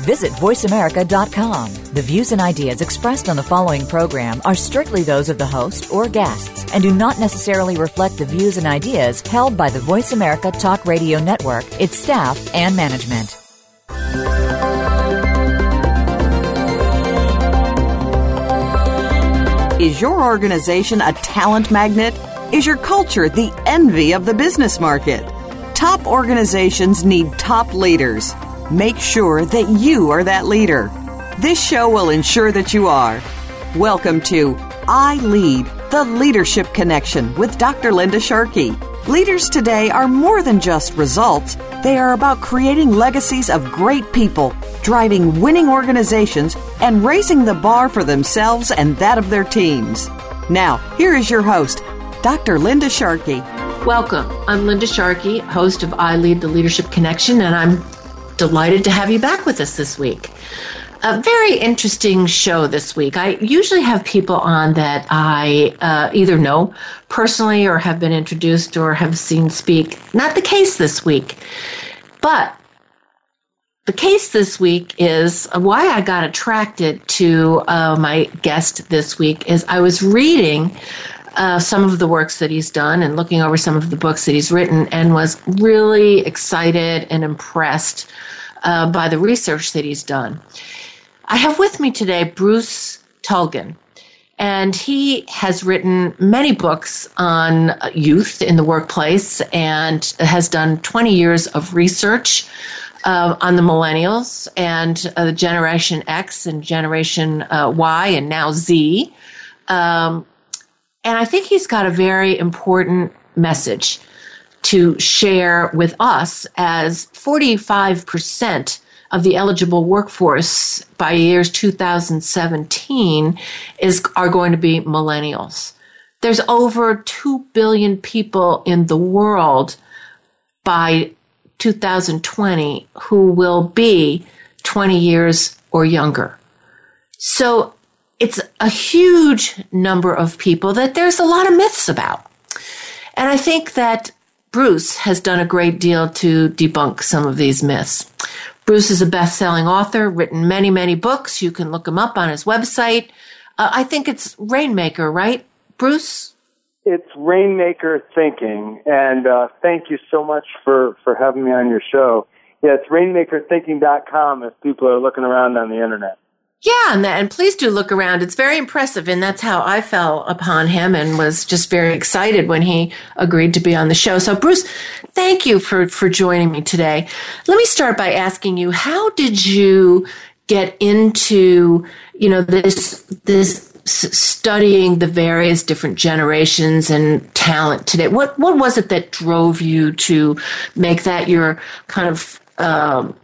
Visit VoiceAmerica.com. The views and ideas expressed on the following program are strictly those of the host or guests and do not necessarily reflect the views and ideas held by the Voice America Talk Radio Network, its staff, and management. Is your organization a talent magnet? Is your culture the envy of the business market? Top organizations need top leaders. Make sure that you are that leader. This show will ensure that you are. Welcome to I Lead, the Leadership Connection with Dr. Linda Sharkey. Leaders today are more than just results. They are about creating legacies of great people, driving winning organizations, and raising the bar for themselves and that of their teams. Now, here is your host, Dr. Linda Sharkey. Welcome. I'm Linda Sharkey, host of I Lead the Leadership Connection, and I'm delighted to have you back with us this week. A very interesting show this week. I usually have people on that I uh, either know personally or have been introduced or have seen speak. Not the case this week. But the case this week is why I got attracted to uh, my guest this week is I was reading uh, some of the works that he's done and looking over some of the books that he's written and was really excited and impressed uh, by the research that he's done. I have with me today Bruce Tulgan. And he has written many books on youth in the workplace and has done 20 years of research uh, on the millennials and uh, the Generation X and Generation uh, Y and now Z. Um, and I think he's got a very important message to share with us as 45% of the eligible workforce by years 2017 is are going to be millennials. There's over 2 billion people in the world by 2020 who will be 20 years or younger. So a huge number of people that there's a lot of myths about. And I think that Bruce has done a great deal to debunk some of these myths. Bruce is a best selling author, written many, many books. You can look him up on his website. Uh, I think it's Rainmaker, right, Bruce? It's Rainmaker Thinking. And uh, thank you so much for, for having me on your show. Yeah, it's rainmakerthinking.com if people are looking around on the internet. Yeah, and, that, and please do look around. It's very impressive, and that's how I fell upon him and was just very excited when he agreed to be on the show. So, Bruce, thank you for for joining me today. Let me start by asking you, how did you get into you know this this studying the various different generations and talent today? What what was it that drove you to make that your kind of um,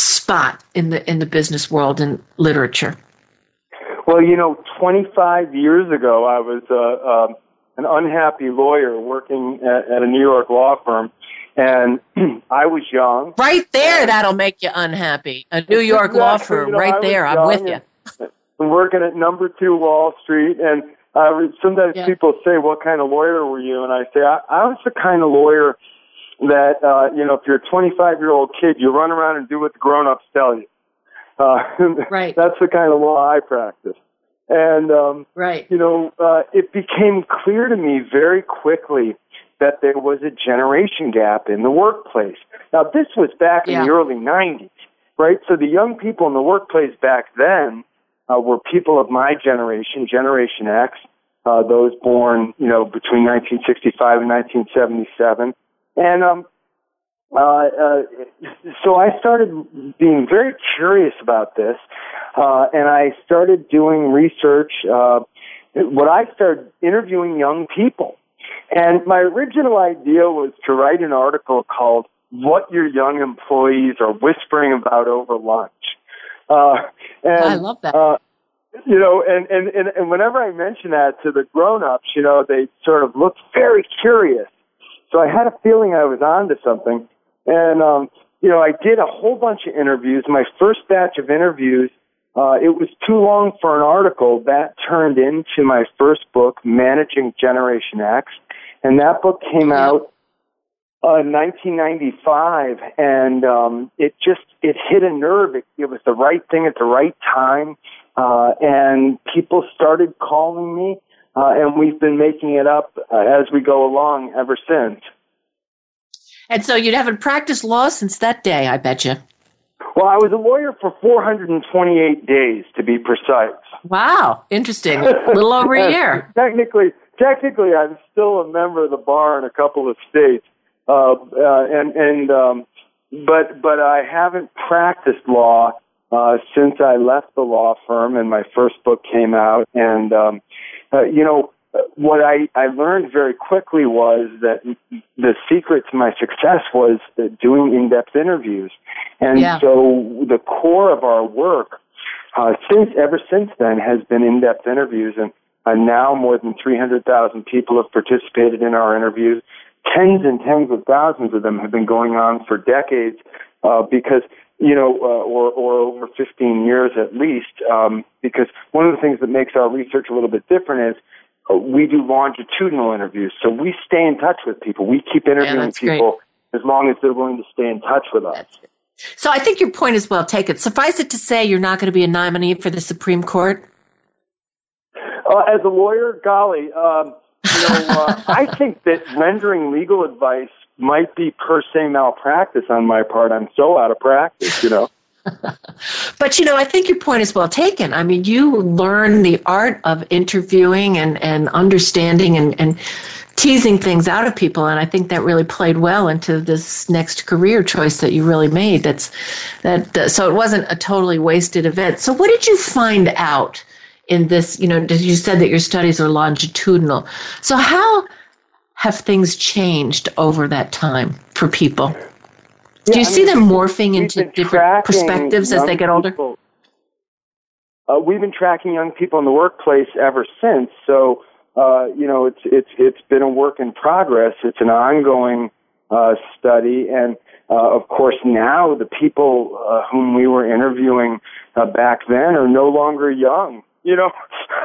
spot in the in the business world and literature? Well, you know, 25 years ago, I was uh, uh, an unhappy lawyer working at, at a New York law firm, and I was young. Right there, that'll make you unhappy. A New York law firm, you know, right there. I'm with you. And working at Number Two Wall Street, and uh, sometimes yeah. people say, "What kind of lawyer were you?" And I say, "I, I was the kind of lawyer." That uh, you know if you're a 25 year old kid, you run around and do what the grown ups tell you. Uh, right. That's the kind of law I practice. And um, right. you know, uh, it became clear to me very quickly that there was a generation gap in the workplace. Now, this was back yeah. in the early 90s, right? So the young people in the workplace back then uh, were people of my generation, Generation X, uh, those born, you know, between 1965 and 1977. And um, uh, uh, so I started being very curious about this, uh, and I started doing research. Uh, what I started interviewing young people, and my original idea was to write an article called "What Your Young Employees Are Whispering About Over Lunch." Uh, and, I love that. Uh, you know, and, and, and, and whenever I mention that to the grown-ups, you know, they sort of look very curious so I had a feeling I was onto something. And um, you know, I did a whole bunch of interviews. My first batch of interviews, uh, it was too long for an article. That turned into my first book, Managing Generation X. And that book came out uh, 1995, and um, it just it hit a nerve. It, it was the right thing at the right time, uh, and people started calling me, uh, and we've been making it up uh, as we go along ever since. And so you haven't practiced law since that day, I bet you. Well, I was a lawyer for 428 days, to be precise. Wow, interesting. A little over a year. technically, technically, I'm still a member of the bar in a couple of states, uh, uh, and and um, but but I haven't practiced law uh, since I left the law firm and my first book came out. And um, uh, you know what I I learned very quickly was that the secret to my success was doing in-depth interviews, and yeah. so the core of our work uh, since ever since then has been in-depth interviews and. And now more than 300,000 people have participated in our interviews tens and tens of thousands of them have been going on for decades uh, because you know, uh, or or over 15 years at least. Um, because one of the things that makes our research a little bit different is uh, we do longitudinal interviews, so we stay in touch with people. We keep interviewing yeah, people great. as long as they're willing to stay in touch with us. So I think your point is well taken. Suffice it to say, you're not going to be a nominee for the Supreme Court. Uh, as a lawyer, golly. Um, you know, uh, I think that rendering legal advice might be per se malpractice on my part. I'm so out of practice, you know. but you know, I think your point is well taken. I mean, you learn the art of interviewing and, and understanding and, and teasing things out of people, and I think that really played well into this next career choice that you really made. That's that. Uh, so it wasn't a totally wasted event. So what did you find out in this, you know, you said that your studies are longitudinal. So how have things changed over that time for people? Do you I see mean, them morphing into different perspectives as they get older? People. Uh, we've been tracking young people in the workplace ever since. So, uh, you know, it's it's it's been a work in progress. It's an ongoing uh, study, and uh, of course, now the people uh, whom we were interviewing uh, back then are no longer young you know.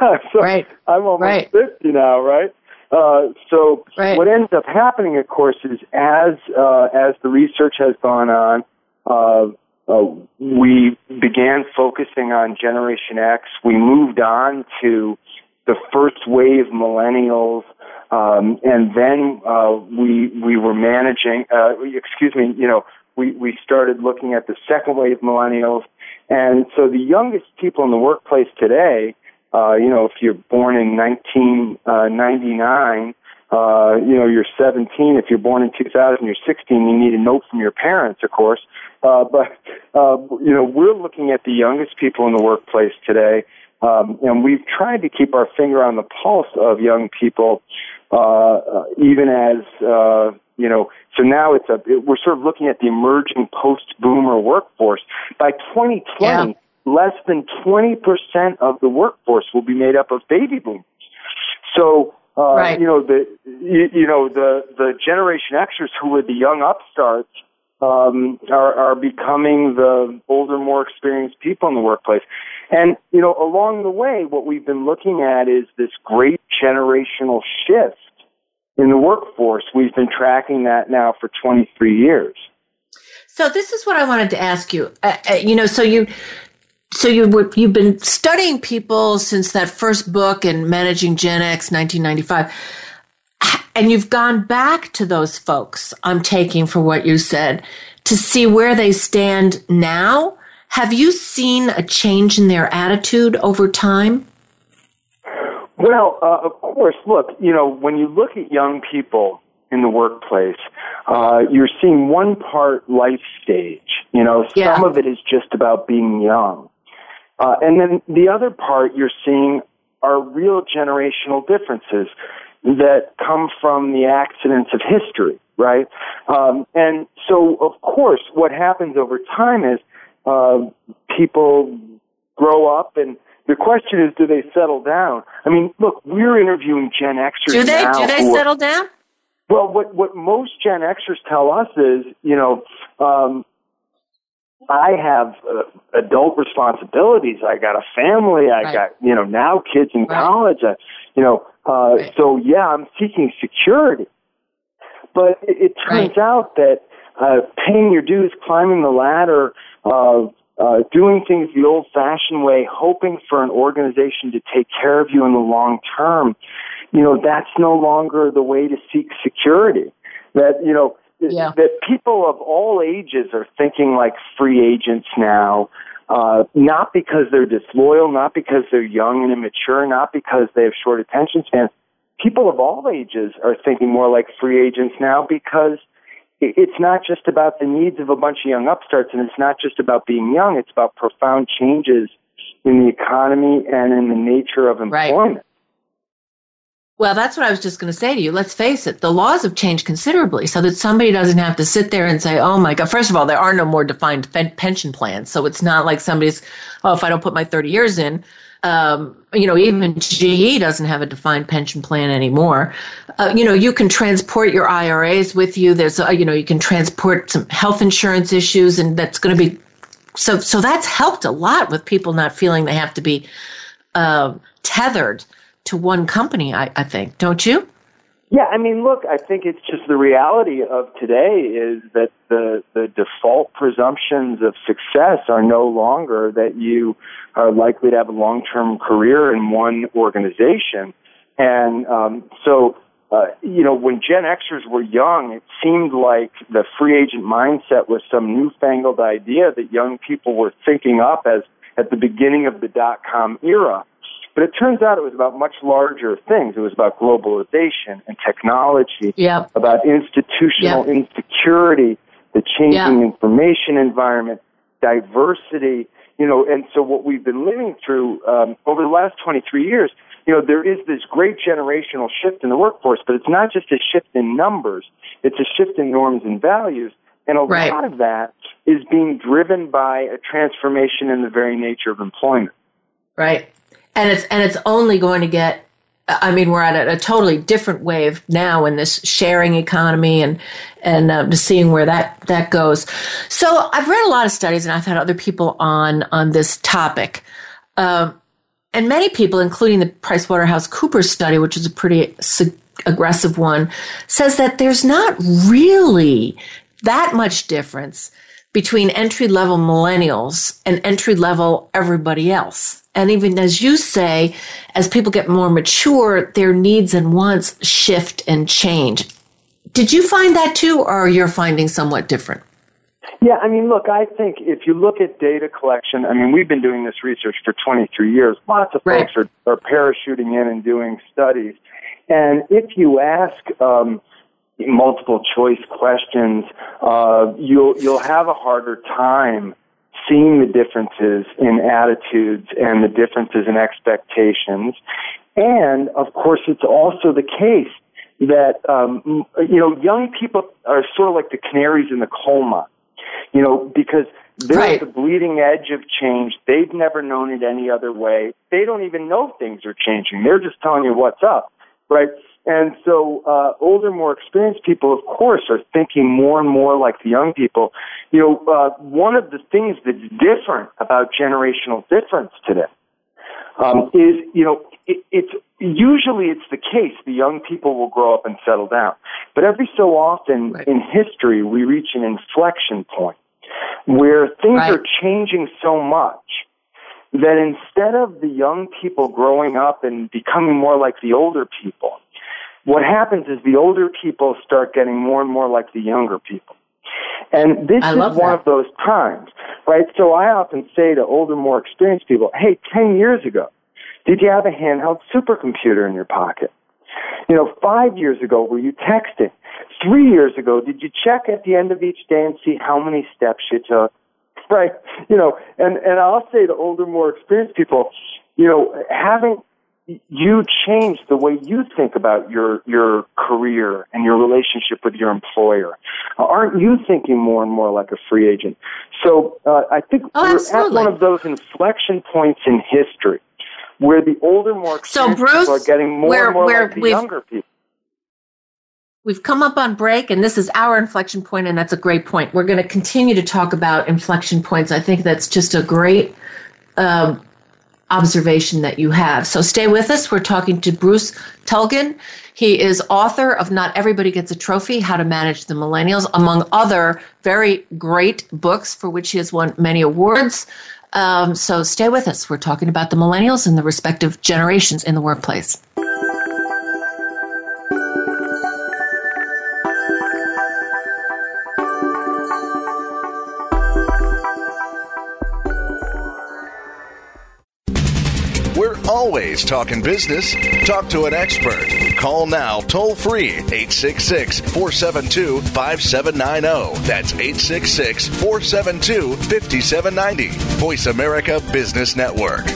so right. I'm almost right. 50 now, right? Uh, so right. what ends up happening, of course, is as uh, as the research has gone on, uh, uh, we began focusing on Generation X. We moved on to the first wave millennials, um, and then uh, we we were managing. Uh, excuse me, you know, we we started looking at the second wave millennials, and so the youngest people in the workplace today, uh, you know, if you're born in 1999, uh, uh, you know, you're 17. If you're born in 2000, you're 16. You need a note from your parents, of course. Uh, but, uh, you know, we're looking at the youngest people in the workplace today. Um, and we've tried to keep our finger on the pulse of young people, uh, uh even as, uh, you know, so now it's a, it, we're sort of looking at the emerging post-boomer workforce. By 2020, yeah. Less than 20% of the workforce will be made up of baby boomers. So, uh, right. you know, the, you, you know, the, the Generation Xers who were the young upstarts, um, are, are becoming the older, more experienced people in the workplace. And, you know, along the way, what we've been looking at is this great generational shift in the workforce. We've been tracking that now for 23 years. So this is what I wanted to ask you. Uh, uh, you know, so you so you you've been studying people since that first book in Managing Gen X 1995 and you've gone back to those folks I'm taking for what you said to see where they stand now. Have you seen a change in their attitude over time? Well, uh, of course, look, you know, when you look at young people in the workplace, uh, you're seeing one part life stage. You know, yeah. some of it is just about being young. Uh, and then the other part you're seeing are real generational differences that come from the accidents of history, right? Um, and so, of course, what happens over time is uh, people grow up and the question is, do they settle down? I mean, look, we're interviewing Gen Xers. Do they? Now do they settle down? Well, what what most Gen Xers tell us is, you know, um, I have uh, adult responsibilities. I got a family. I Right. got you know now kids in Right. college. I, you know, uh, Right. so yeah, I'm seeking security. But it, it turns out that uh, paying your dues, climbing the ladder, uh, uh, doing things the old-fashioned way, hoping for an organization to take care of you in the long term, you know, that's no longer the way to seek security. That you know Yeah. that people of all ages are thinking like free agents now. Uh, not because they're disloyal, not because they're young and immature, not because they have short attention spans. People of all ages are thinking more like free agents now because it's not just about the needs of a bunch of young upstarts and it's not just about being young, it's about profound changes in the economy and in the nature of Right. Well, that's what I was just going to say to you. Let's face it, the laws have changed considerably so that somebody doesn't have to sit there and say, oh my God. First of all, there are no more defined pen- pension plans. So it's not like somebody's, oh, if I don't put my 30 years in, um, you know, even GE doesn't have a defined pension plan anymore. Uh, you know, you can transport your IRAs with you. There's, uh, you know, you can transport some health insurance issues, and that's going to be so. So that's helped a lot with people not feeling they have to be uh, tethered to one company. I, I think, don't you? Yeah, I mean, look, I think it's just the reality of today is that the the default presumptions of success are no longer that you are likely to have a long term career in one organization, and um, so. Uh, you know, when Gen Xers were young, it seemed like the free agent mindset was some newfangled idea that young people were thinking up as at the beginning of the dot com era. But it turns out it was about much larger things. It was about globalization and technology, Yep. about institutional insecurity, the changing Yeah. information environment, diversity, you know, and so what we've been living through um, over the last 23 years, you know, there is this great generational shift in the workforce, but it's not just a shift in numbers, it's a shift in norms and values. And a Right. lot of that is being driven by a transformation in the very nature of employment. Right. And it's and it's only going to get I mean, we're at a, a totally different wave now in this sharing economy, and and uh, just seeing where that that goes. So I've read a lot of studies, and I've had other people on on this topic, um, and many people, including the PricewaterhouseCoopers study, which is a pretty aggressive one, says that there's not really that much difference between entry level millennials and entry level everybody else. And even as you say, as people get more mature, their needs and wants shift and change. Did you find that too, or are you're finding somewhat different? Yeah, I mean, look, I think if you look at data collection, I mean, we've been doing this research for 23 years. Lots of Right. folks are, are parachuting in and doing studies. And if you ask um, multiple choice questions, uh, you'll you'll have a harder time seeing the differences in attitudes and the differences in expectations. And of course, it's also the case that um, you know young people are sort of like the canaries in the coal mine. You know, because they're Right. at the bleeding edge of change. They've never known it any other way. They don't even know things are changing. They're just telling you what's up, right? And so, uh, older, more experienced people, of course, are thinking more and more like the young people. You know, uh, one of the things that's different about generational difference today um, is, you know, it, it's usually it's the case the young people will grow up and settle down, but every so often Right. in history we reach an inflection point where things Right. are changing so much that instead of the young people growing up and becoming more like the older people, what happens is the older people start getting more and more like the younger people. And this I is one that. of those times, right? So I often say to older, more experienced people, hey, 10 years ago, did you have a handheld supercomputer in your pocket? You know, five years ago, were you texting? Three years ago, did you check at the end of each day and see how many steps you took? Right? You know, and, and I'll say to older, more experienced people, you know, having you change the way you think about your your career and your relationship with your employer. Aren't you thinking more and more like a free agent? So uh, I think Oh, we're absolutely. at one of those inflection points in history where the older, more So, experienced Bruce, people are getting more and more like the younger people. We've come up on break, and this is our inflection point, and that's a great point. We're going to continue to talk about inflection points. I think that's just a great um, observation that you have. So stay with us. We're talking to Bruce Tulgan. He is author of Not Everybody Gets a Trophy How to Manage the Millennials, among other very great books for which he has won many awards. Um, so stay with us. We're talking about the millennials and the respective generations in the workplace. Always talking business. Talk to an expert. Call now toll free 866 472 5790. That's 866 472 5790. Voice America Business Network.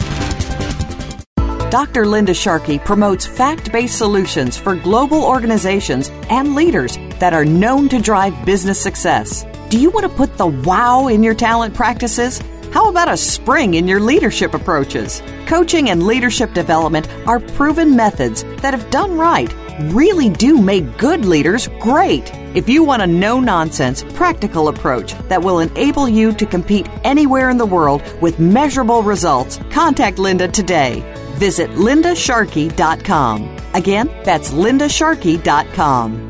Dr. Linda Sharkey promotes fact based solutions for global organizations and leaders that are known to drive business success. Do you want to put the wow in your talent practices? How about a spring in your leadership approaches? Coaching and leadership development are proven methods that, if done right, really do make good leaders great. If you want a no nonsense, practical approach that will enable you to compete anywhere in the world with measurable results, contact Linda today. Visit lindasharkey.com. Again, that's lindasharkey.com.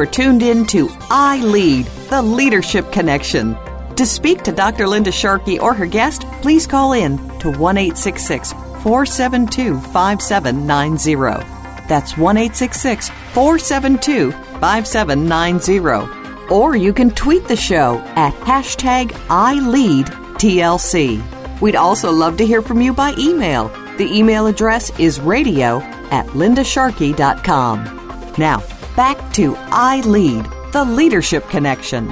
Are tuned in to I Lead, the Leadership Connection. To speak to Dr. Linda Sharkey or her guest, please call in to 1 472 5790. That's 1 472 5790. Or you can tweet the show at hashtag ILeadTLC. We'd also love to hear from you by email. The email address is radio at lindasharkey.com. Now, back to I Lead, the Leadership Connection.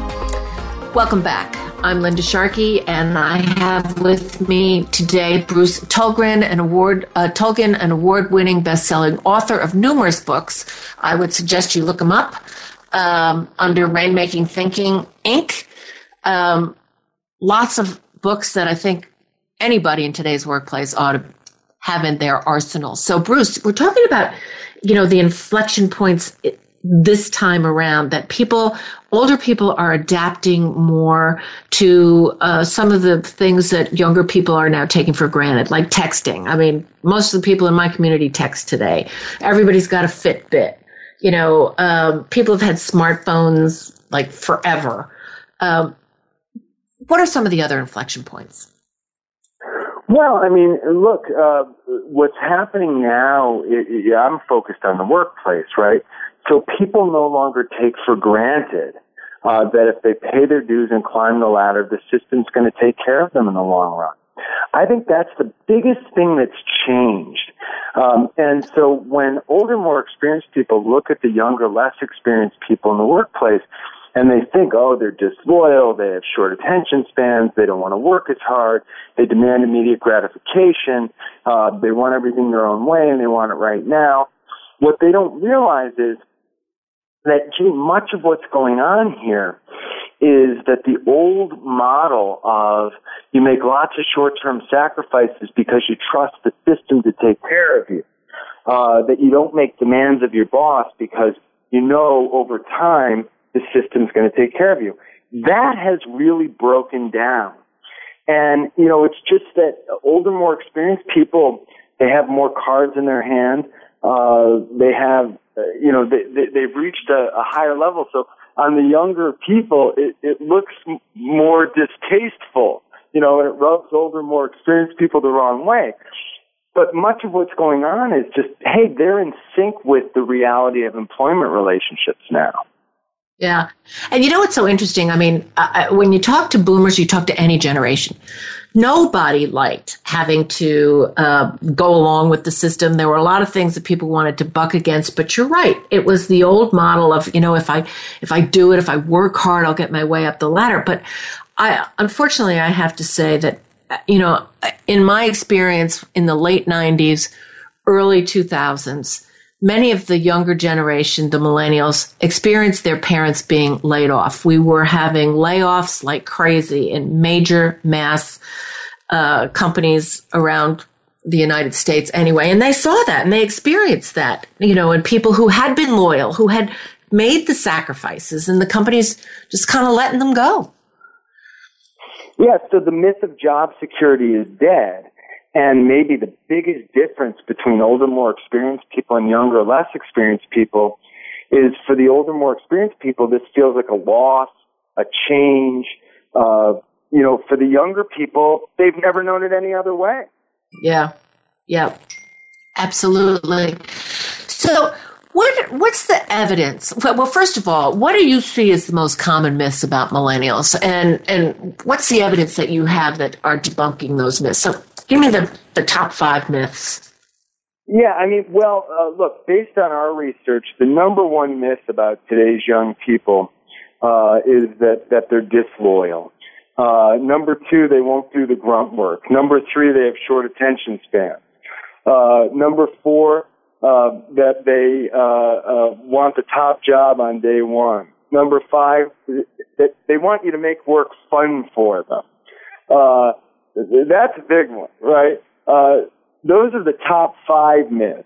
Welcome back. I'm Linda Sharkey, and I have with me today Bruce Tulgren, an award uh, Tulgan, an award-winning best-selling author of numerous books. I would suggest you look him up um, under Rainmaking Thinking Inc. Um, lots of books that I think anybody in today's workplace ought to have in their arsenal. So, Bruce, we're talking about you know the inflection points this time around that people older people are adapting more to uh, some of the things that younger people are now taking for granted like texting. I mean most of the people in my community text today. Everybody's got a fitbit. You know um, people have had smartphones like forever. Um, what are some of the other inflection points? Well, I mean, look, uh, what's happening now, it, it, I'm focused on the workplace, right? So people no longer take for granted uh, that if they pay their dues and climb the ladder, the system's going to take care of them in the long run. I think that's the biggest thing that's changed. Um, and so when older, more experienced people look at the younger, less experienced people in the workplace, and they think, oh, they're disloyal, they have short attention spans, they don't want to work as hard, they demand immediate gratification, uh, they want everything their own way, and they want it right now. What they don't realize is that gee, much of what's going on here is that the old model of you make lots of short-term sacrifices because you trust the system to take care of you, uh, that you don't make demands of your boss because you know over time the system's going to take care of you. That has really broken down. And, you know, it's just that older, more experienced people, they have more cards in their hand. Uh, they have Uh, you know, they, they, they've reached a, a higher level. So on the younger people, it, it looks m- more distasteful, you know, and it rubs older, more experienced people the wrong way. But much of what's going on is just, hey, they're in sync with the reality of employment relationships now. Yeah. And you know what's so interesting? I mean, I, when you talk to boomers, you talk to any generation. Nobody liked having to uh, go along with the system. There were a lot of things that people wanted to buck against, but you're right. It was the old model of, you know, if I, if I do it, if I work hard, I'll get my way up the ladder. But I, unfortunately, I have to say that, you know, in my experience in the late 90s, early 2000s, many of the younger generation, the millennials, experienced their parents being laid off. We were having layoffs like crazy in major mass uh, companies around the United States anyway. And they saw that and they experienced that, you know, and people who had been loyal, who had made the sacrifices, and the companies just kind of letting them go. Yeah, so the myth of job security is dead. And maybe the biggest difference between older, more experienced people and younger, less experienced people is for the older, more experienced people, this feels like a loss, a change. Uh, you know, for the younger people, they've never known it any other way. Yeah. Yeah. Absolutely. So, what what's the evidence? Well, first of all, what do you see as the most common myths about millennials, and and what's the evidence that you have that are debunking those myths? So, give me the the top five myths. Yeah, I mean, well, uh, look, based on our research, the number one myth about today's young people uh, is that that they're disloyal. Uh, number two, they won't do the grunt work. Number three, they have short attention spans. Uh, number four, uh, that they uh, want the top job on day one. Number five, that they want you to make work fun for them. That's a big one, right? Uh, those are the top five myths.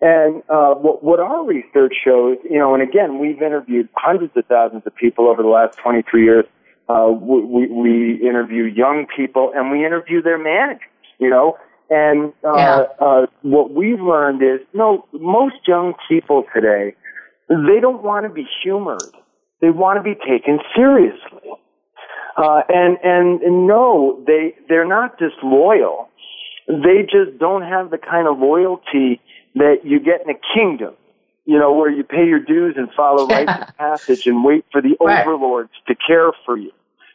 And uh, what, what our research shows, you know, and again, we've interviewed hundreds of thousands of people over the last 23 years. Uh, we, we interview young people and we interview their managers, you know, and uh, yeah. uh, what we've learned is, no, most young people today, they don't want to be humored. They want to be taken seriously. Uh, and, and, and no, they, they're not disloyal. They just don't have the kind of loyalty that you get in a kingdom, you know, where you pay your dues and follow rites of passage and wait for the right. overlords to care for you.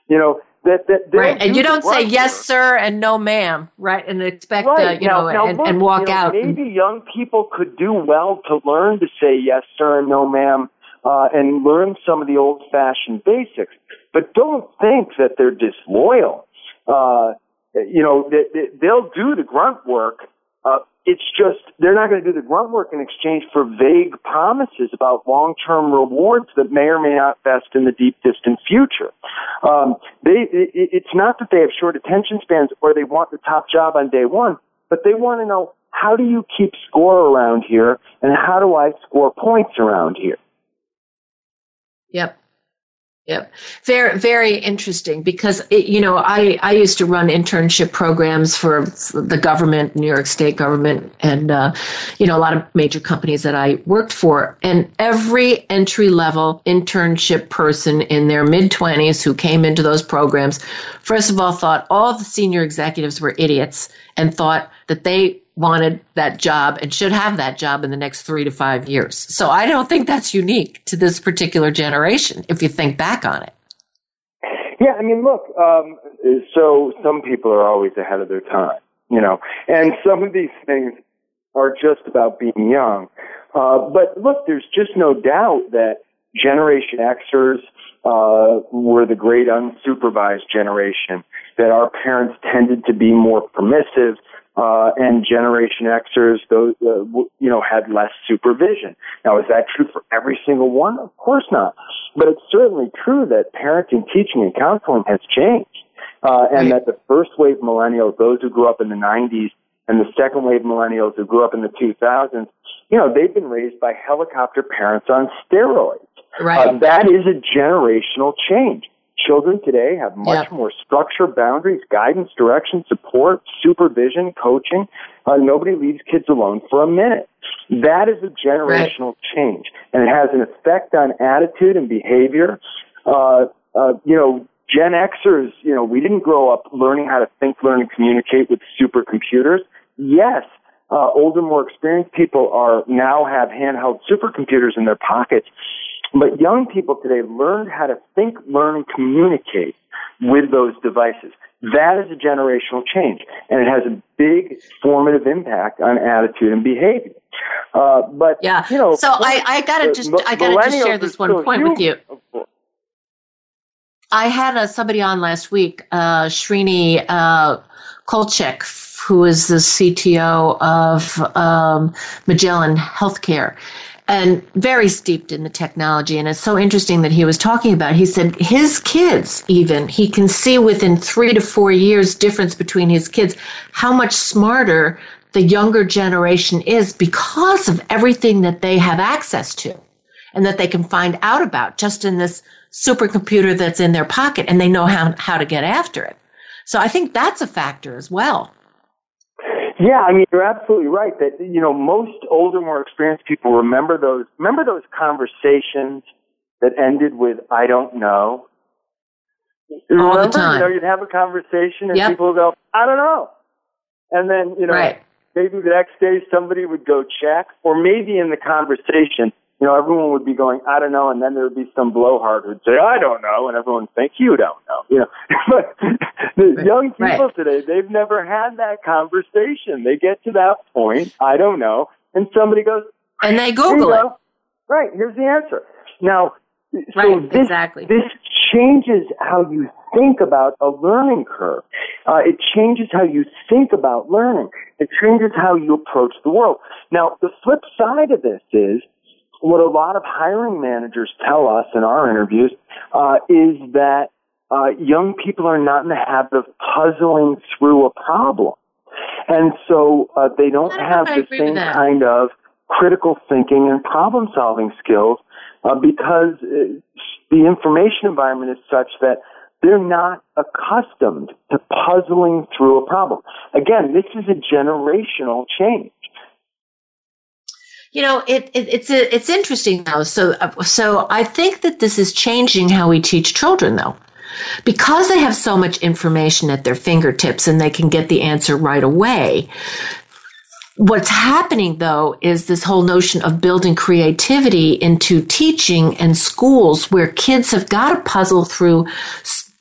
You know, that, that right, and you don't say yes, sir, and no, ma'am, right, and expect right. uh, you now, know, now and, look, and walk you know, out. Maybe young people could do well to learn to say yes, sir, and no, ma'am, uh, and learn some of the old-fashioned basics. But don't think that they're disloyal. Uh, you know, they, they, they'll do the grunt work. Uh, it's just they're not going to do the grunt work in exchange for vague promises about long-term rewards that may or may not vest in the deep distant future. Um, they, it, it's not that they have short attention spans or they want the top job on day one, but they want to know how do you keep score around here and how do I score points around here? Yep. Yep. Very, very interesting because, it, you know, I, I used to run internship programs for the government, New York State government, and, uh, you know, a lot of major companies that I worked for. And every entry level internship person in their mid 20s who came into those programs, first of all, thought all the senior executives were idiots and thought that they wanted that job and should have that job in the next three to five years. So I don't think that's unique to this particular generation if you think back on it. Yeah, I mean, look, um, so some people are always ahead of their time, you know, and some of these things are just about being young. Uh, but look, there's just no doubt that Generation Xers uh, were the great unsupervised generation, that our parents tended to be more permissive, uh, and Generation Xers, those, uh, you know, had less supervision. Now, is that true for every single one? Of course not. But it's certainly true that parenting, teaching, and counseling has changed. Uh, and that the first wave millennials, those who grew up in the 90s, and the second wave millennials who grew up in the 2000s, you know, they've been raised by helicopter parents on steroids. Right. Uh, that is a generational change. Children today have much yeah. more structure, boundaries, guidance, direction, support, supervision, coaching. Uh, nobody leaves kids alone for a minute. That is a generational right. change, and it has an effect on attitude and behavior. Uh, uh, you know, Gen Xers, you know, we didn't grow up learning how to think, learn, and communicate with supercomputers. Yes, uh, older, more experienced people are now have handheld supercomputers in their pockets, but young people today learned how to think, learn, and communicate with those devices. That is a generational change, and it has a big formative impact on attitude and behavior. Uh, but yeah, you know, so I, I gotta just I gotta just share this one point human, with you. I had a, somebody on last week, uh, Srini uh, Koushik, who is the CTO of um, Magellan Healthcare and very steeped in the technology. And it's so interesting that he was talking about. He said his kids, even he can see within three to four years difference between his kids, how much smarter the younger generation is because of everything that they have access to and that they can find out about just in this supercomputer that's in their pocket and they know how, how to get after it. So I think that's a factor as well. Yeah, I mean, you're absolutely right that, you know, most older, more experienced people remember those, remember those conversations that ended with, I don't know. All remember, the time. You know, you'd have a conversation and yep. people would go, I don't know. And then, you know, right. maybe the next day somebody would go check, or maybe in the conversation, you know, everyone would be going, I don't know, and then there would be some blowhard who'd say, I don't know, and everyone would think you don't know. You know, but the right. young people right. today, they've never had that conversation. They get to that point, I don't know, and somebody goes, and they Google it. Right, here's the answer. Now, so right, this, exactly. this changes how you think about a learning curve. Uh, it changes how you think about learning. It changes how you approach the world. Now, the flip side of this is what a lot of hiring managers tell us in our interviews uh, is that uh, young people are not in the habit of puzzling through a problem. And so uh, they don't have the same kind of critical thinking and problem solving skills uh, because uh, the information environment is such that they're not accustomed to puzzling through a problem. Again, this is a generational change. You know, it, it, it's a, it's interesting though. So uh, so I think that this is changing how we teach children though. Because they have so much information at their fingertips and they can get the answer right away. What's happening though is this whole notion of building creativity into teaching and schools where kids have got to puzzle through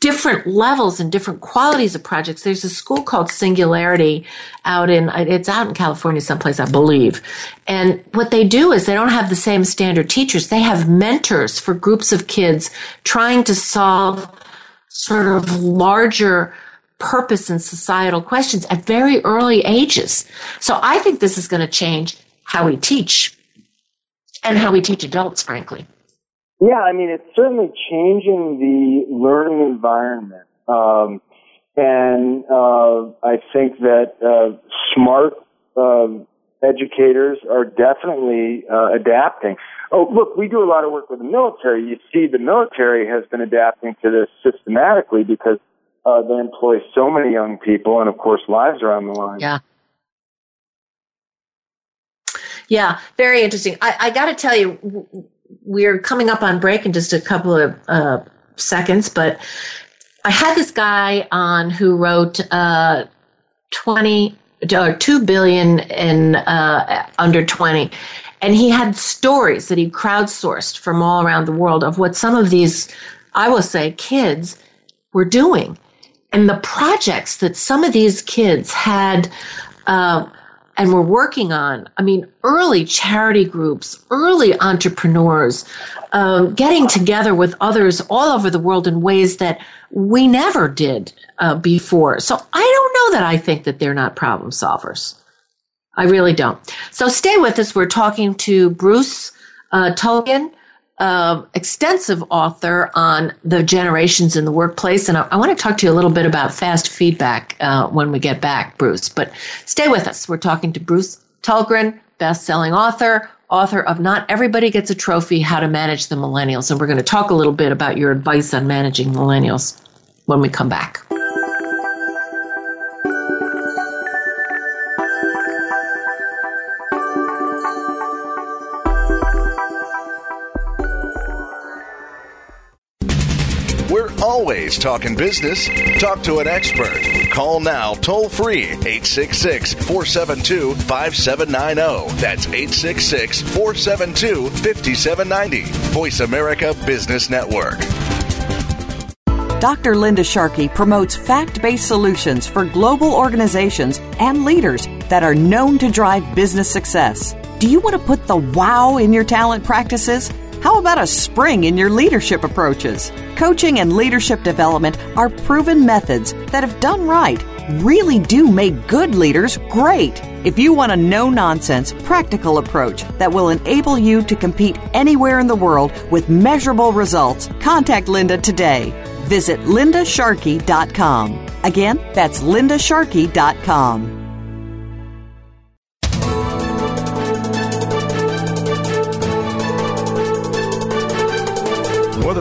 different levels and different qualities of projects. There's a school called Singularity out in, it's out in California someplace, I believe. And what they do is they don't have the same standard teachers. They have mentors for groups of kids trying to solve sort of larger purpose and societal questions at very early ages. So I think this is going to change how we teach and how we teach adults, frankly. Yeah, I mean, it's certainly changing the learning environment. Um, and uh, I think that uh, smart uh, educators are definitely uh, adapting. Oh, look, we do a lot of work with the military. You see, the military has been adapting to this systematically because uh, they employ so many young people, and of course, lives are on the line. Yeah. Yeah, very interesting. I, I got to tell you, we're coming up on break in just a couple of uh, seconds, but I had this guy on who wrote uh, 20 or 2 billion in uh, under 20 and he had stories that he crowdsourced from all around the world of what some of these i will say kids were doing. And the projects that some of these kids had uh, and we're working on. I mean, early charity groups, early entrepreneurs, um, getting together with others all over the world in ways that we never did uh, before. So I don't know that I think that they're not problem solvers. I really don't. So stay with us. We're talking to Bruce uh, Tulgan uh, extensive author on the generations in the workplace. And I, I, want to talk to you a little bit about fast feedback uh, when we get back, Bruce. But stay with us. We're talking to Bruce Tulgren, best-selling author, author of Not Everybody Gets a Trophy, How to Manage the Millennials. And we're going to talk a little bit about your advice on managing millennials when we come back. Always talking business. Talk to an expert. Call now toll free 866 472 5790. That's 866 472 5790. Voice America Business Network. Dr. Linda Sharkey promotes fact based solutions for global organizations and leaders that are known to drive business success. Do you want to put the wow in your talent practices? How about a spring in your leadership approaches? Coaching and leadership development are proven methods that, if done right, really do make good leaders great. If you want a no nonsense, practical approach that will enable you to compete anywhere in the world with measurable results, contact Linda today. Visit lindasharkey.com. Again, that's lindasharkey.com.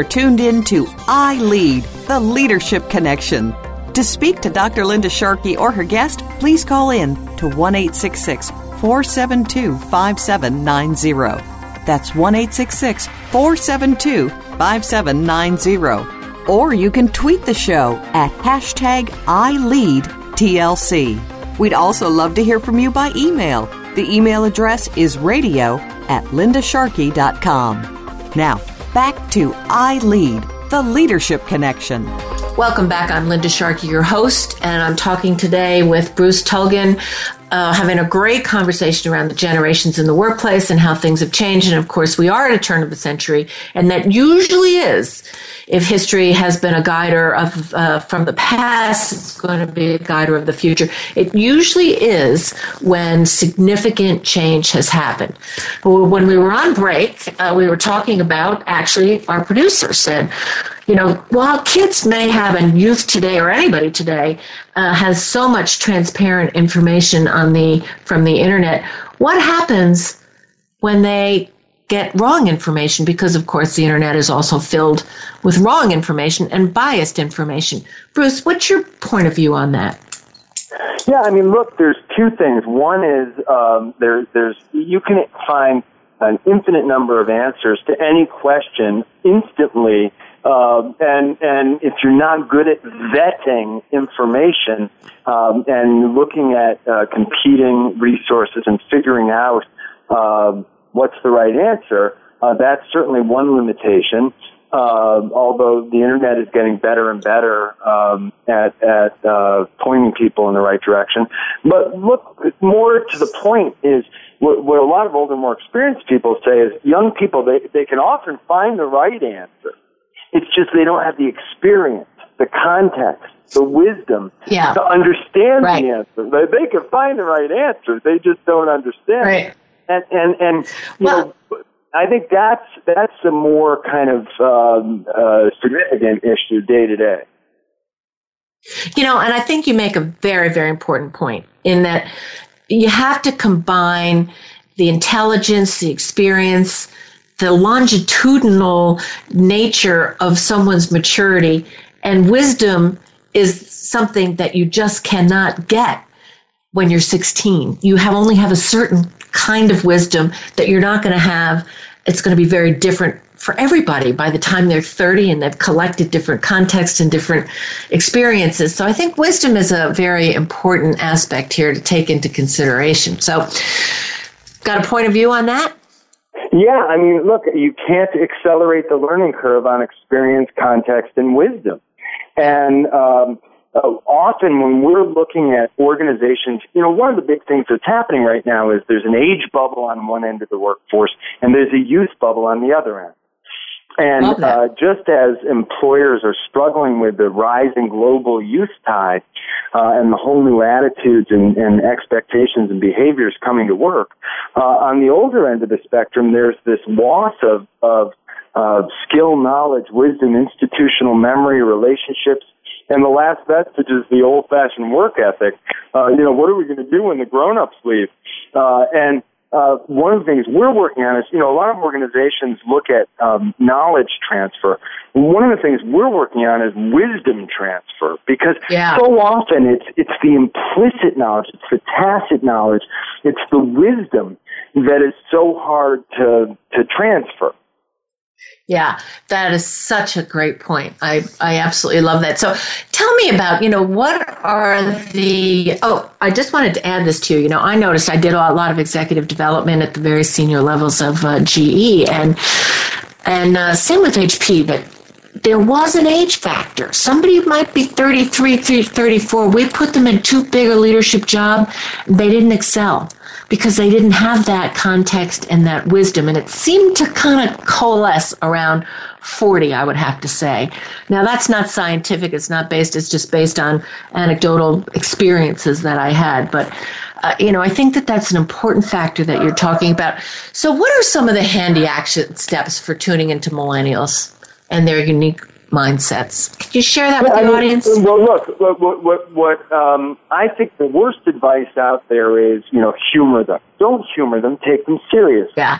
Are tuned in to I Lead, the Leadership Connection. To speak to Dr. Linda Sharkey or her guest, please call in to 1 472 5790. That's 1 472 5790. Or you can tweet the show at hashtag ILeadTLC. We'd also love to hear from you by email. The email address is radio at lindasharkey.com. Now, back to I Lead, the Leadership Connection. Welcome back. I'm Linda Sharkey, your host, and I'm talking today with Bruce Tulgan, uh, having a great conversation around the generations in the workplace and how things have changed. And of course, we are at a turn of the century, and that usually is. If history has been a guider of uh, from the past, it's going to be a guider of the future. It usually is when significant change has happened. When we were on break, uh, we were talking about actually our producer said you know, while kids may have, and youth today or anybody today uh, has so much transparent information on the from the internet, what happens when they get wrong information? Because of course the internet is also filled with wrong information and biased information. Bruce, what's your point of view on that? Yeah, I mean, look, there's two things. One is um, there, there's you can find an infinite number of answers to any question instantly um, and and if you're not good at vetting information um, and looking at uh, competing resources and figuring out uh, what's the right answer, uh, that's certainly one limitation. Uh, although the internet is getting better and better um, at at uh, pointing people in the right direction, but look more to the point is what, what a lot of older, more experienced people say is young people they they can often find the right answer it's just they don't have the experience, the context, the wisdom yeah. to understand right. the answer. They, they can find the right answer. They just don't understand. Right. And and and you well, know, I think that's that's a more kind of um, uh, significant issue day to day. You know, and I think you make a very very important point in that you have to combine the intelligence, the experience, the longitudinal nature of someone's maturity and wisdom is something that you just cannot get when you're 16. You have only have a certain kind of wisdom that you're not going to have. It's going to be very different for everybody by the time they're 30 and they've collected different contexts and different experiences. So I think wisdom is a very important aspect here to take into consideration. So, got a point of view on that? Yeah, I mean, look, you can't accelerate the learning curve on experience, context, and wisdom. And um, uh, often when we're looking at organizations, you know, one of the big things that's happening right now is there's an age bubble on one end of the workforce and there's a youth bubble on the other end. And uh, just as employers are struggling with the rising global youth tide uh, and the whole new attitudes and, and, expectations and behaviors coming to work, uh, on the older end of the spectrum, there's this loss of, of uh, skill, knowledge, wisdom, institutional memory, relationships, and the last vestige is the old-fashioned work ethic. Uh, you know, what are we going to do when the grown-ups leave? Uh, and uh, one of the things we're working on is, you know, a lot of organizations look at um, knowledge transfer. One of the things we're working on is wisdom transfer because yeah. so often it's it's the implicit knowledge, it's the tacit knowledge, it's the wisdom that is so hard to to transfer. Yeah, that is such a great point. I, I absolutely love that. So tell me about, you know, what are the, oh, I just wanted to add this to you. You know, I noticed I did a lot of executive development at the very senior levels of uh, GE and, and uh, same with HP, but there was an age factor. Somebody might be 33, 34. We put them in too big a leadership job. They didn't excel because they didn't have that context and that wisdom. And it seemed to kind of coalesce around 40, I would have to say. Now, that's not scientific. It's not based, it's just based on anecdotal experiences that I had. But, uh, you know, I think that that's an important factor that you're talking about. So, what are some of the handy action steps for tuning into millennials and their unique mindsets. Can you share that with the I mean, audience? Well, look, what, what, what um, I think the worst advice out there is, you know, humor them. Don't humor them. Take them serious. Yeah.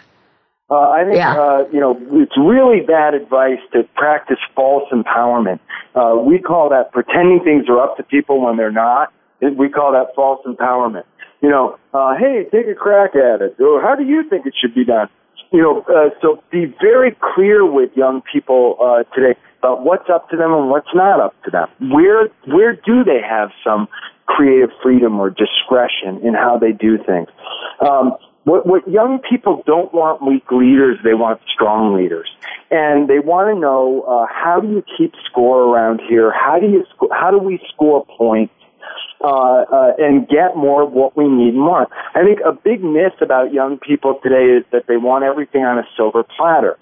Uh, I think, yeah. uh, you know, it's really bad advice to practice false empowerment. Uh, we call that pretending things are up to people when they're not. We call that false empowerment. You know, uh, hey, take a crack at it. Or how do you think it should be done? You know, uh, so be very clear with young people uh, today about what's up to them and what's not up to them. Where where do they have some creative freedom or discretion in how they do things? Um, what, what young people don't want weak leaders, they want strong leaders, and they want to know uh, how do you keep score around here? How do you sc- how do we score points? Uh, uh, and get more of what we need and want. I think a big myth about young people today is that they want everything on a silver platter.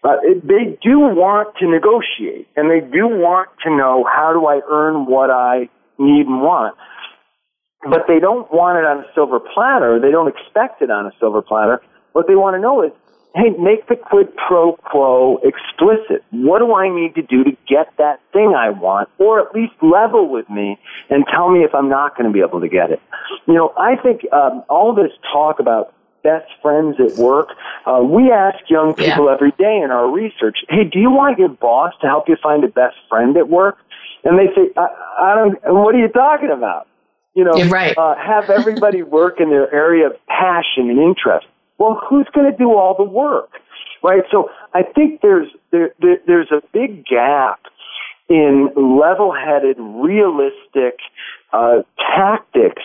But Uh, they do want to negotiate and they do want to know how do I earn what I need and want. But they don't want it on a silver platter. They don't expect it on a silver platter. What they want to know is, hey, make the quid pro quo explicit. What do I need to do to get that thing I want? Or at least level with me and tell me if I'm not going to be able to get it. You know, I think um, all this talk about best friends at work. Uh, we ask young people yeah. every day in our research, hey, do you want your boss to help you find a best friend at work? And they say, I, I don't, what are you talking about? You know, right. uh, have everybody work in their area of passion and interest. Well, who's going to do all the work? Right? So I think there's, there, there there's a big gap in level-headed, realistic, uh, tactics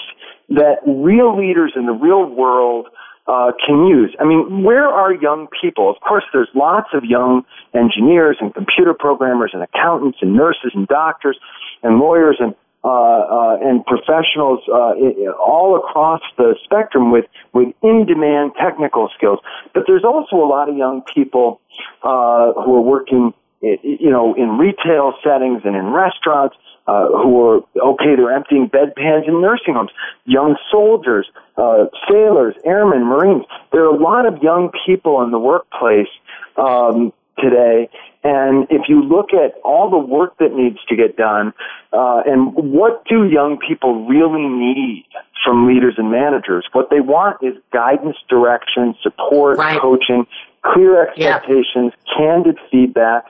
that real leaders in the real world uh, can use. I mean, where are young people? Of course, there's lots of young engineers and computer programmers and accountants and nurses and doctors and lawyers and uh, uh, and professionals uh, all across the spectrum with with in-demand technical skills. But there's also a lot of young people uh, who are working, you know, in retail settings and in restaurants uh, who are okay. They're emptying bedpans in nursing homes. Young soldiers, uh, sailors, airmen, marines. There are a lot of young people in the workplace um, today. And if you look at all the work that needs to get done, uh, and what do young people really need from leaders and managers? What they want is guidance, direction, support, right. coaching, clear expectations, yeah. candid feedback.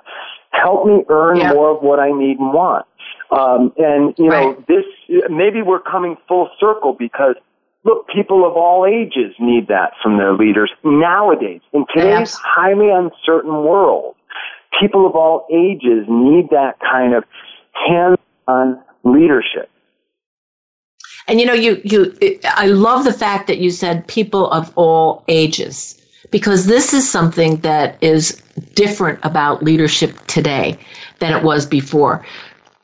Help me earn yeah. more of what I need and want. Um, and you know, right. this maybe we're coming full circle because look, people of all ages need that from their leaders nowadays. In today's yes. highly uncertain world, people of all ages need that kind of hands-on leadership. And you know, you you I love the fact that you said people of all ages because this is something that is different about leadership today than it was before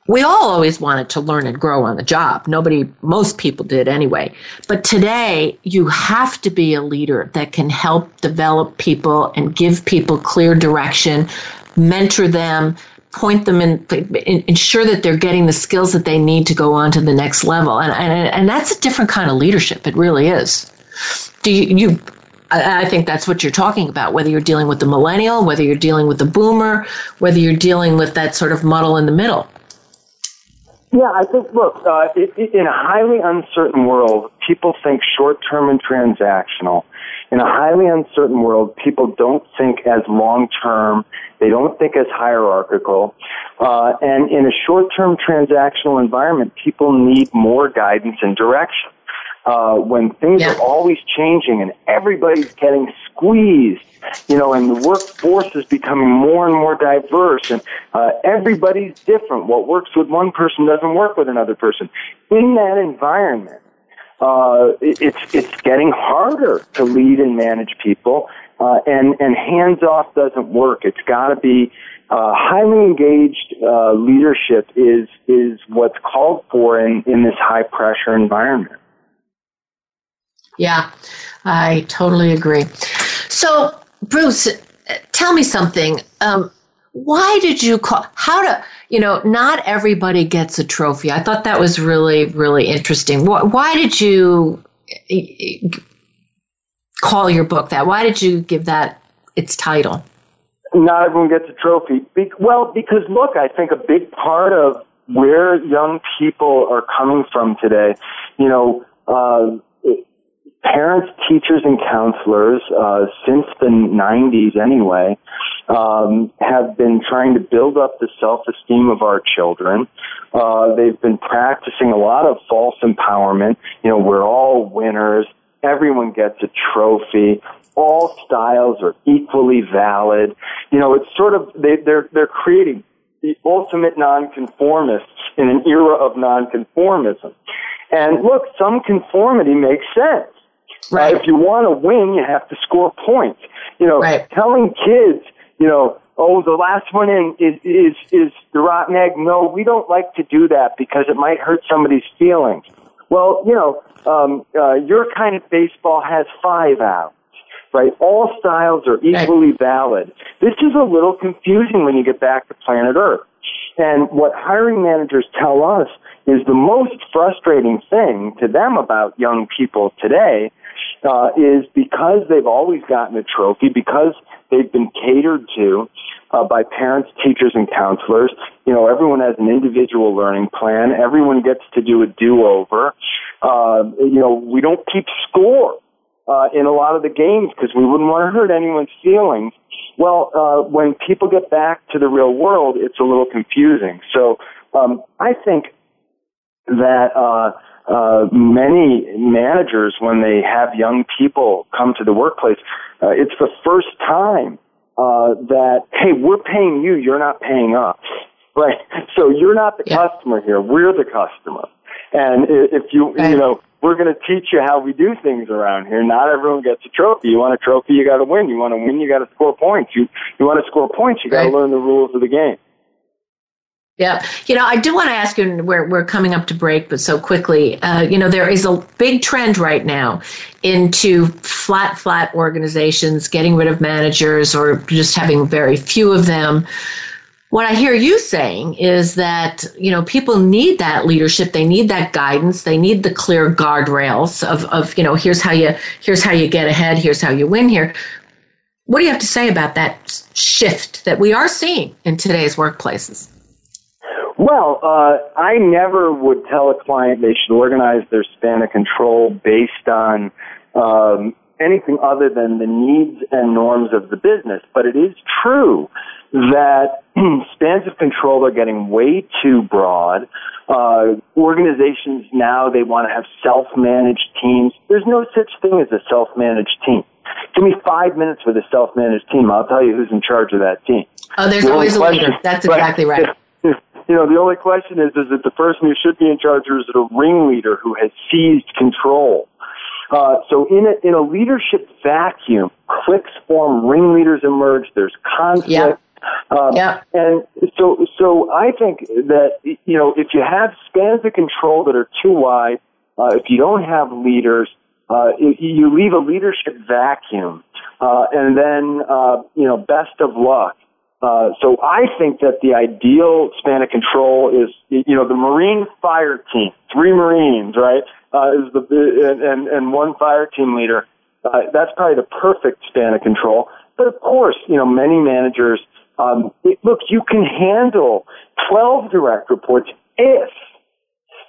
we all always wanted to learn and grow on the job. Nobody, most people did anyway. But today, you have to be a leader that can help develop people and give people clear direction, mentor them, point them in, ensure that they're getting the skills that they need to go on to the next level. And, and, and that's a different kind of leadership. It really is. Do you, you I think that's what you're talking about, whether you're dealing with the millennial, whether you're dealing with the boomer, whether you're dealing with that sort of muddle in the middle. Yeah, I think, look, uh, it, it, in a highly uncertain world, people think short term and transactional. In a highly uncertain world, people don't think as long term. They don't think as hierarchical. Uh, and in a short term transactional environment, people need more guidance and direction uh, when things yeah. are always changing and everybody's getting squeezed, you know, and the workforce is becoming more and more diverse and uh, everybody's different. What works with one person doesn't work with another person. In that environment, uh, it, it's it's getting harder to lead and manage people, uh, and and hands off doesn't work. It's got to be uh, highly engaged uh, leadership is is what's called for in in this high pressure environment. Yeah, I totally agree. So, Bruce, tell me something. Um, why did you call? How to? You know, not everybody gets a trophy. I thought that was really, really interesting. Why, why did you call your book that? Why did you give that its title? Not everyone gets a trophy. Be- well, because look, I think a big part of where young people are coming from today, you know, uh, parents, teachers, and counselors uh, since the 90s anyway um, have been trying to build up the self-esteem of our children. Uh, they've been practicing a lot of false empowerment. You know, we're all winners. Everyone gets a trophy. All styles are equally valid. You know, it's sort of they, they're they're creating the ultimate nonconformists in an era of nonconformism. And look, some conformity makes sense. Right. Uh, if you want to win, you have to score points. You know, right. telling kids, you know, oh, the last one in is is is the rotten egg. No, we don't like to do that because it might hurt somebody's feelings. Well, you know, um, uh, your kind of baseball has five outs, right? All styles are equally valid. This is a little confusing when you get back to planet Earth. And what hiring managers tell us is the most frustrating thing to them about young people today uh, is because they've always gotten a trophy, because they've been catered to uh, by parents, teachers, and counselors. You know, everyone has an individual learning plan. Everyone gets to do a do-over. Uh, you know, we don't keep score uh, in a lot of the games because we wouldn't want to hurt anyone's feelings. Well, uh, when people get back to the real world, it's a little confusing. So um, I think that uh, uh, many managers, when they have young people come to the workplace, uh, it's the first time uh, that hey, we're paying you, you're not paying us, right? So you're not the yeah. customer here, we're the customer. And if you you know we're going to teach you how we do things around here. Not everyone gets a trophy. You want a trophy, you got to win. You want to win, you got to score points. You you want to score points, you got to right. learn the rules of the game. Yeah, you know, I do want to ask you. We're we're coming up to break, but so quickly. Uh, you know, there is a big trend right now into flat, flat organizations, getting rid of managers or just having very few of them. What I hear you saying is that you know people need that leadership, they need that guidance, they need the clear guardrails of of you know here's how you here's how you get ahead, here's how you win here. What do you have to say about that shift that we are seeing in today's workplaces? Well, uh, I never would tell a client they should organize their span of control based on um, anything other than the needs and norms of the business. But it is true that spans of control are getting way too broad. Uh, organizations now they want to have self-managed teams. There's no such thing as a self-managed team. Give me five minutes with a self-managed team. I'll tell you who's in charge of that team. Oh, there's the always a leader. That's exactly right. you know, the only question is, is it the person who should be in charge or is it a ringleader who has seized control? Uh, so in a, in a leadership vacuum, cliques form, ringleaders emerge, there's conflict. Yeah. Um, yeah. And so, so I think that, you know, if you have spans of control that are too wide, uh, if you don't have leaders, uh, you leave a leadership vacuum, uh, and then, uh, you know, best of luck. Uh, so I think that the ideal span of control is, you know, the Marine fire team, three Marines, right, uh, is the and, and and one fire team leader. Uh, that's probably the perfect span of control. But of course, you know, many managers, um, it, look, you can handle 12 direct reports if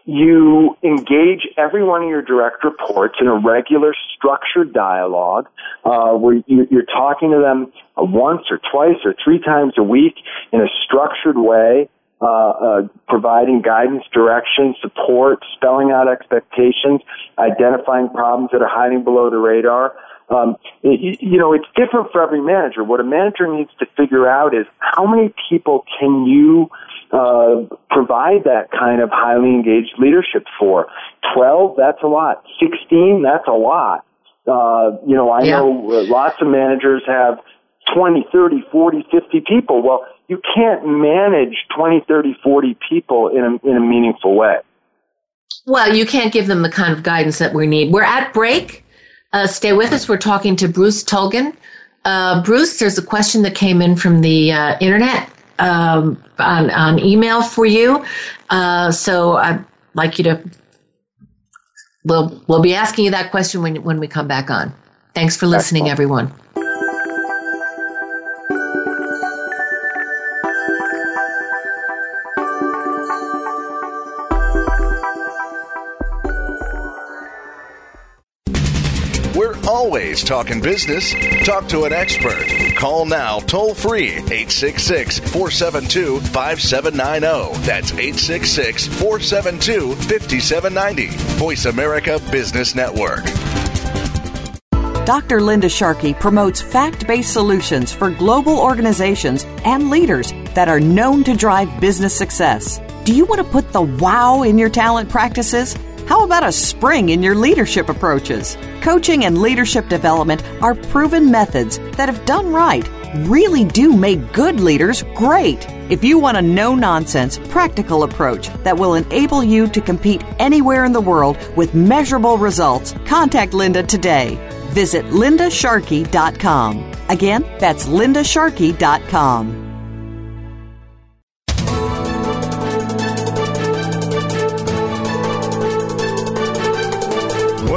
you engage every one of your direct reports in a regular structured dialogue uh, where you, are talking to them once or twice or three times a week in a structured way, uh, uh, providing guidance, direction, support, spelling out expectations, identifying problems that are hiding below the radar. Um, it, you know, it's different for every manager. What a manager needs to figure out is how many people can you uh, provide that kind of highly engaged leadership for. 12, that's a lot. 16, that's a lot. Uh, you know, I yeah. know lots of managers have 20, 30, 40, 50 people. Well, you can't manage 20, 30, 40 people in a, in a meaningful way. Well, you can't give them the kind of guidance that we need. We're at break. Uh, stay with us. We're talking to Bruce Tulgan. Uh, Bruce, there's a question that came in from the uh, internet um, on, on email for you. Uh, so I'd like you to, we'll, we'll be asking you that question when, when we come back on. Thanks for listening, Excellent. everyone. Always talking business. Talk to an expert. Call now toll free 866 472 5790. That's 866 472 5790. Voice America Business Network. Dr. Linda Sharkey promotes fact based solutions for global organizations and leaders that are known to drive business success. Do you want to put the wow in your talent practices? How about a spring in your leadership approaches? Coaching and leadership development are proven methods that, if done right, really do make good leaders great. If you want a no nonsense, practical approach that will enable you to compete anywhere in the world with measurable results, contact Linda today. Visit lindasharkey.com. Again, that's lindasharkey.com.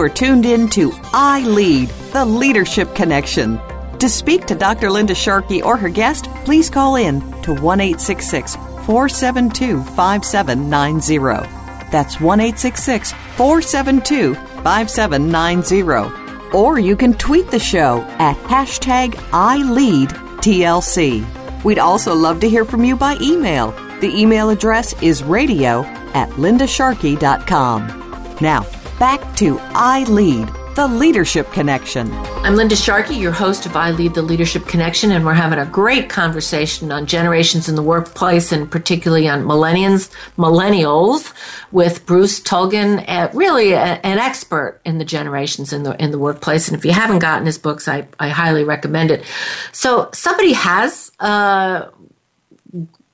You are tuned in to I Lead, the Leadership Connection. To speak to Dr. Linda Sharkey or her guest, please call in to 1 472 5790. That's 1 472 5790. Or you can tweet the show at hashtag ILeadTLC. We'd also love to hear from you by email. The email address is radio at lindasharkey.com. Now, back to I Lead, the Leadership Connection. I'm Linda Sharkey, your host of I Lead the Leadership Connection, and we're having a great conversation on generations in the workplace and particularly on millennials, millennials with Bruce Tulgan, uh, really a, an expert in the generations in the in the workplace. And if you haven't gotten his books, I, I highly recommend it. So somebody has uh,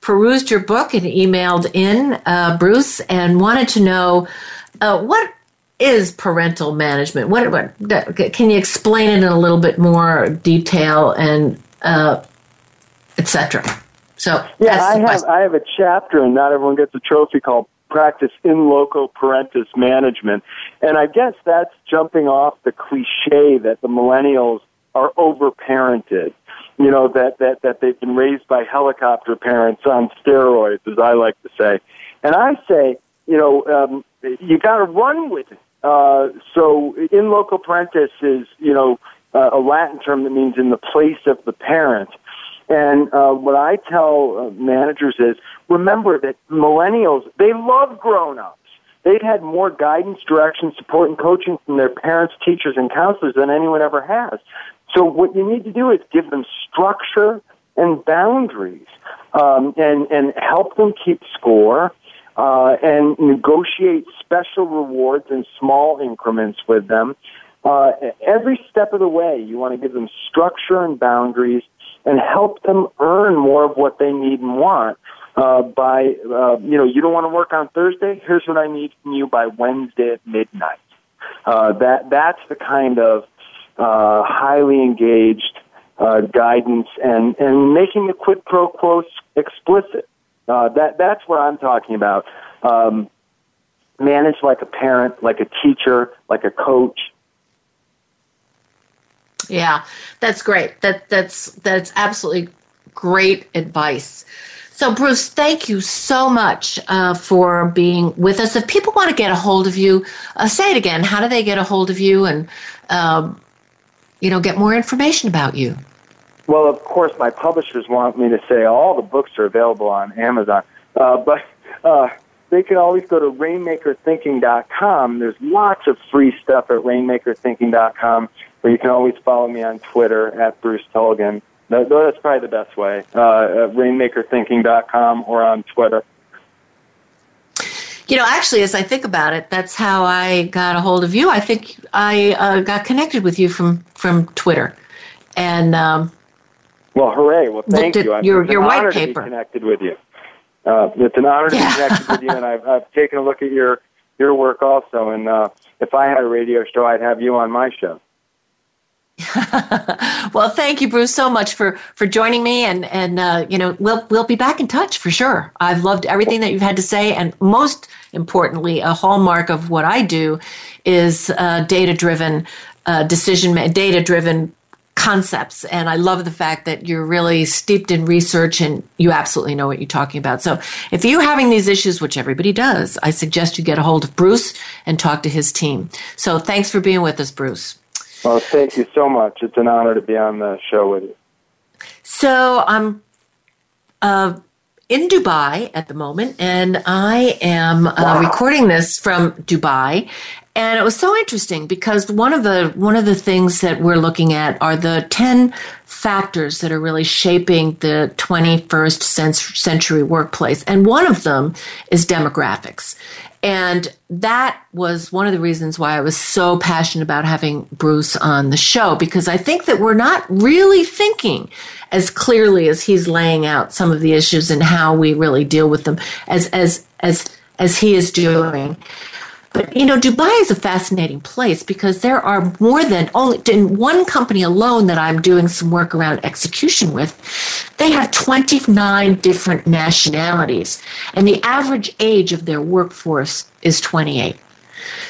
perused your book and emailed in uh, Bruce and wanted to know uh, what is parental management? What, what can you explain it in a little bit more detail and uh, etc. So yeah, I have I have a chapter, and not everyone gets a trophy called "Practice in Loco Parentis Management," and I guess that's jumping off the cliche that the millennials are overparented. You know that that that they've been raised by helicopter parents on steroids, as I like to say, and I say, you know, um, you got to run with it uh, so in loco parentis is, you know, uh, a Latin term that means in the place of the parent. And uh, what I tell uh, managers is remember that millennials, they love grown ups. They've had more guidance, direction, support, and coaching from their parents, teachers, and counselors than anyone ever has. So what you need to do is give them structure and boundaries um, and, and help them keep score uh, and negotiate special rewards in small increments with them. Uh, every step of the way, you want to give them structure and boundaries and help them earn more of what they need and want. Uh, by, uh, you know, you don't want to work on Thursday? Here's what I need from you by Wednesday at midnight. Uh, that that's the kind of uh, highly engaged uh, guidance and and making the quid pro quo explicit. Uh, that that's what I'm talking about. Um, manage like a parent, like a teacher, like a coach. Yeah, that's great. That that's that's absolutely great advice. So, Bruce, thank you so much uh, for being with us. If people want to get a hold of you, uh, say it again. How do they get a hold of you and, um, you know, get more information about you? Well, of course, my publishers want me to say all the books are available on Amazon, uh, but uh, they can always go to rainmakerthinking.com. There's lots of free stuff at rainmakerthinking.com, or you can always follow me on Twitter at Bruce Tulgan. That, that's probably the best way. Uh, rainmakerthinking.com or on Twitter. You know, actually, as I think about it, that's how I got a hold of you. I think I uh, got connected with you from from Twitter, and um, well, hooray! Well, thank you. I'm, your your white paper. To be connected with you. Uh, it's an honor to Yeah. be connected with you, and I've, I've taken a look at your your work also. And uh, if I had a radio show, I'd have you on my show. well, thank you, Bruce, so much for for joining me, and and uh, you know we'll we'll be back in touch for sure. I've loved everything that you've had to say, and most importantly, a hallmark of what I do is uh, data driven uh, decision, data driven concepts, and I love the fact that you're really steeped in research and you absolutely know what you're talking about. So, if you're having these issues, which everybody does, I suggest you get a hold of Bruce and talk to his team. So, thanks for being with us, Bruce. Well, thank you so much. It's an honor to be on the show with you. So I'm uh, in Dubai at the moment, and I am uh, recording this from Dubai. And it was so interesting because one of the one of the things that we're looking at are the ten factors that are really shaping the 21st century workplace, and one of them is demographics. And that was one of the reasons why I was so passionate about having Bruce on the show because I think that we're not really thinking as clearly as he's laying out some of the issues and how we really deal with them as as as as he is doing. But you know, Dubai is a fascinating place because there are more than only in one company alone that I'm doing some work around execution with. They have 29 different nationalities, and the average age of their workforce is 28.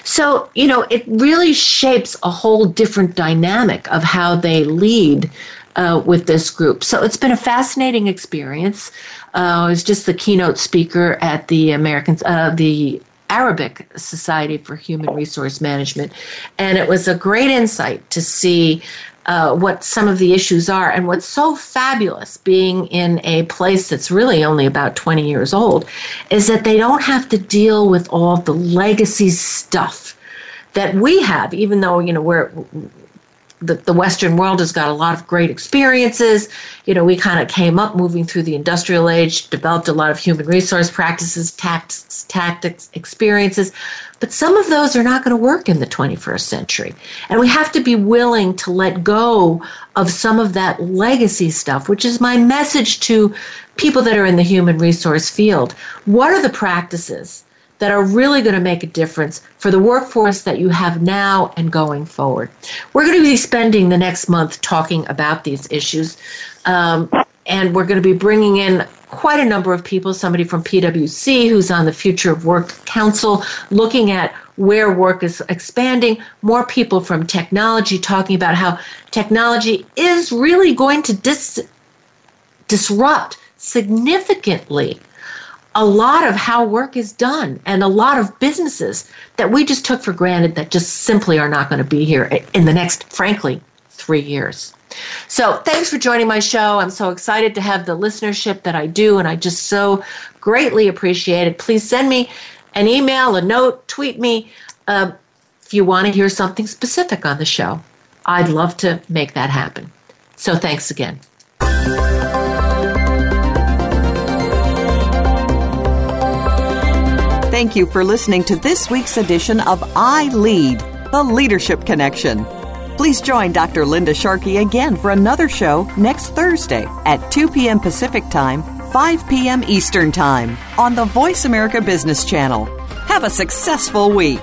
So, you know, it really shapes a whole different dynamic of how they lead uh, with this group. So it's been a fascinating experience. Uh, I was just the keynote speaker at the Americans, uh, the Arabic Society for Human Resource Management, and it was a great insight to see uh, what some of the issues are. And what's so fabulous being in a place that's really only about 20 years old is that they don't have to deal with all the legacy stuff that we have, even though, you know, we're the, the Western world has got a lot of great experiences. You know, we kind of came up moving through the industrial age, developed a lot of human resource practices, tactics, tactics, experiences. But some of those are not going to work in the 21st century. And we have to be willing to let go of some of that legacy stuff, which is my message to people that are in the human resource field. What are the practices that are really going to make a difference for the workforce that you have now and going forward. We're going to be spending the next month talking about these issues, um, and we're going to be bringing in quite a number of people somebody from PwC who's on the Future of Work Council looking at where work is expanding, more people from technology talking about how technology is really going to dis- disrupt significantly a lot of how work is done and a lot of businesses that we just took for granted that just simply are not going to be here in the next, frankly, three years. So, thanks for joining my show. I'm so excited to have the listenership that I do, and I just so greatly appreciate it. Please send me an email, a note, tweet me uh, if you want to hear something specific on the show. I'd love to make that happen. So, thanks again. Thank you for listening to this week's edition of I Lead, the Leadership Connection. Please join Dr. Linda Sharkey again for another show next Thursday at 2 p.m. Pacific Time, 5 p.m. Eastern Time on the Voice America Business Channel. Have a successful week.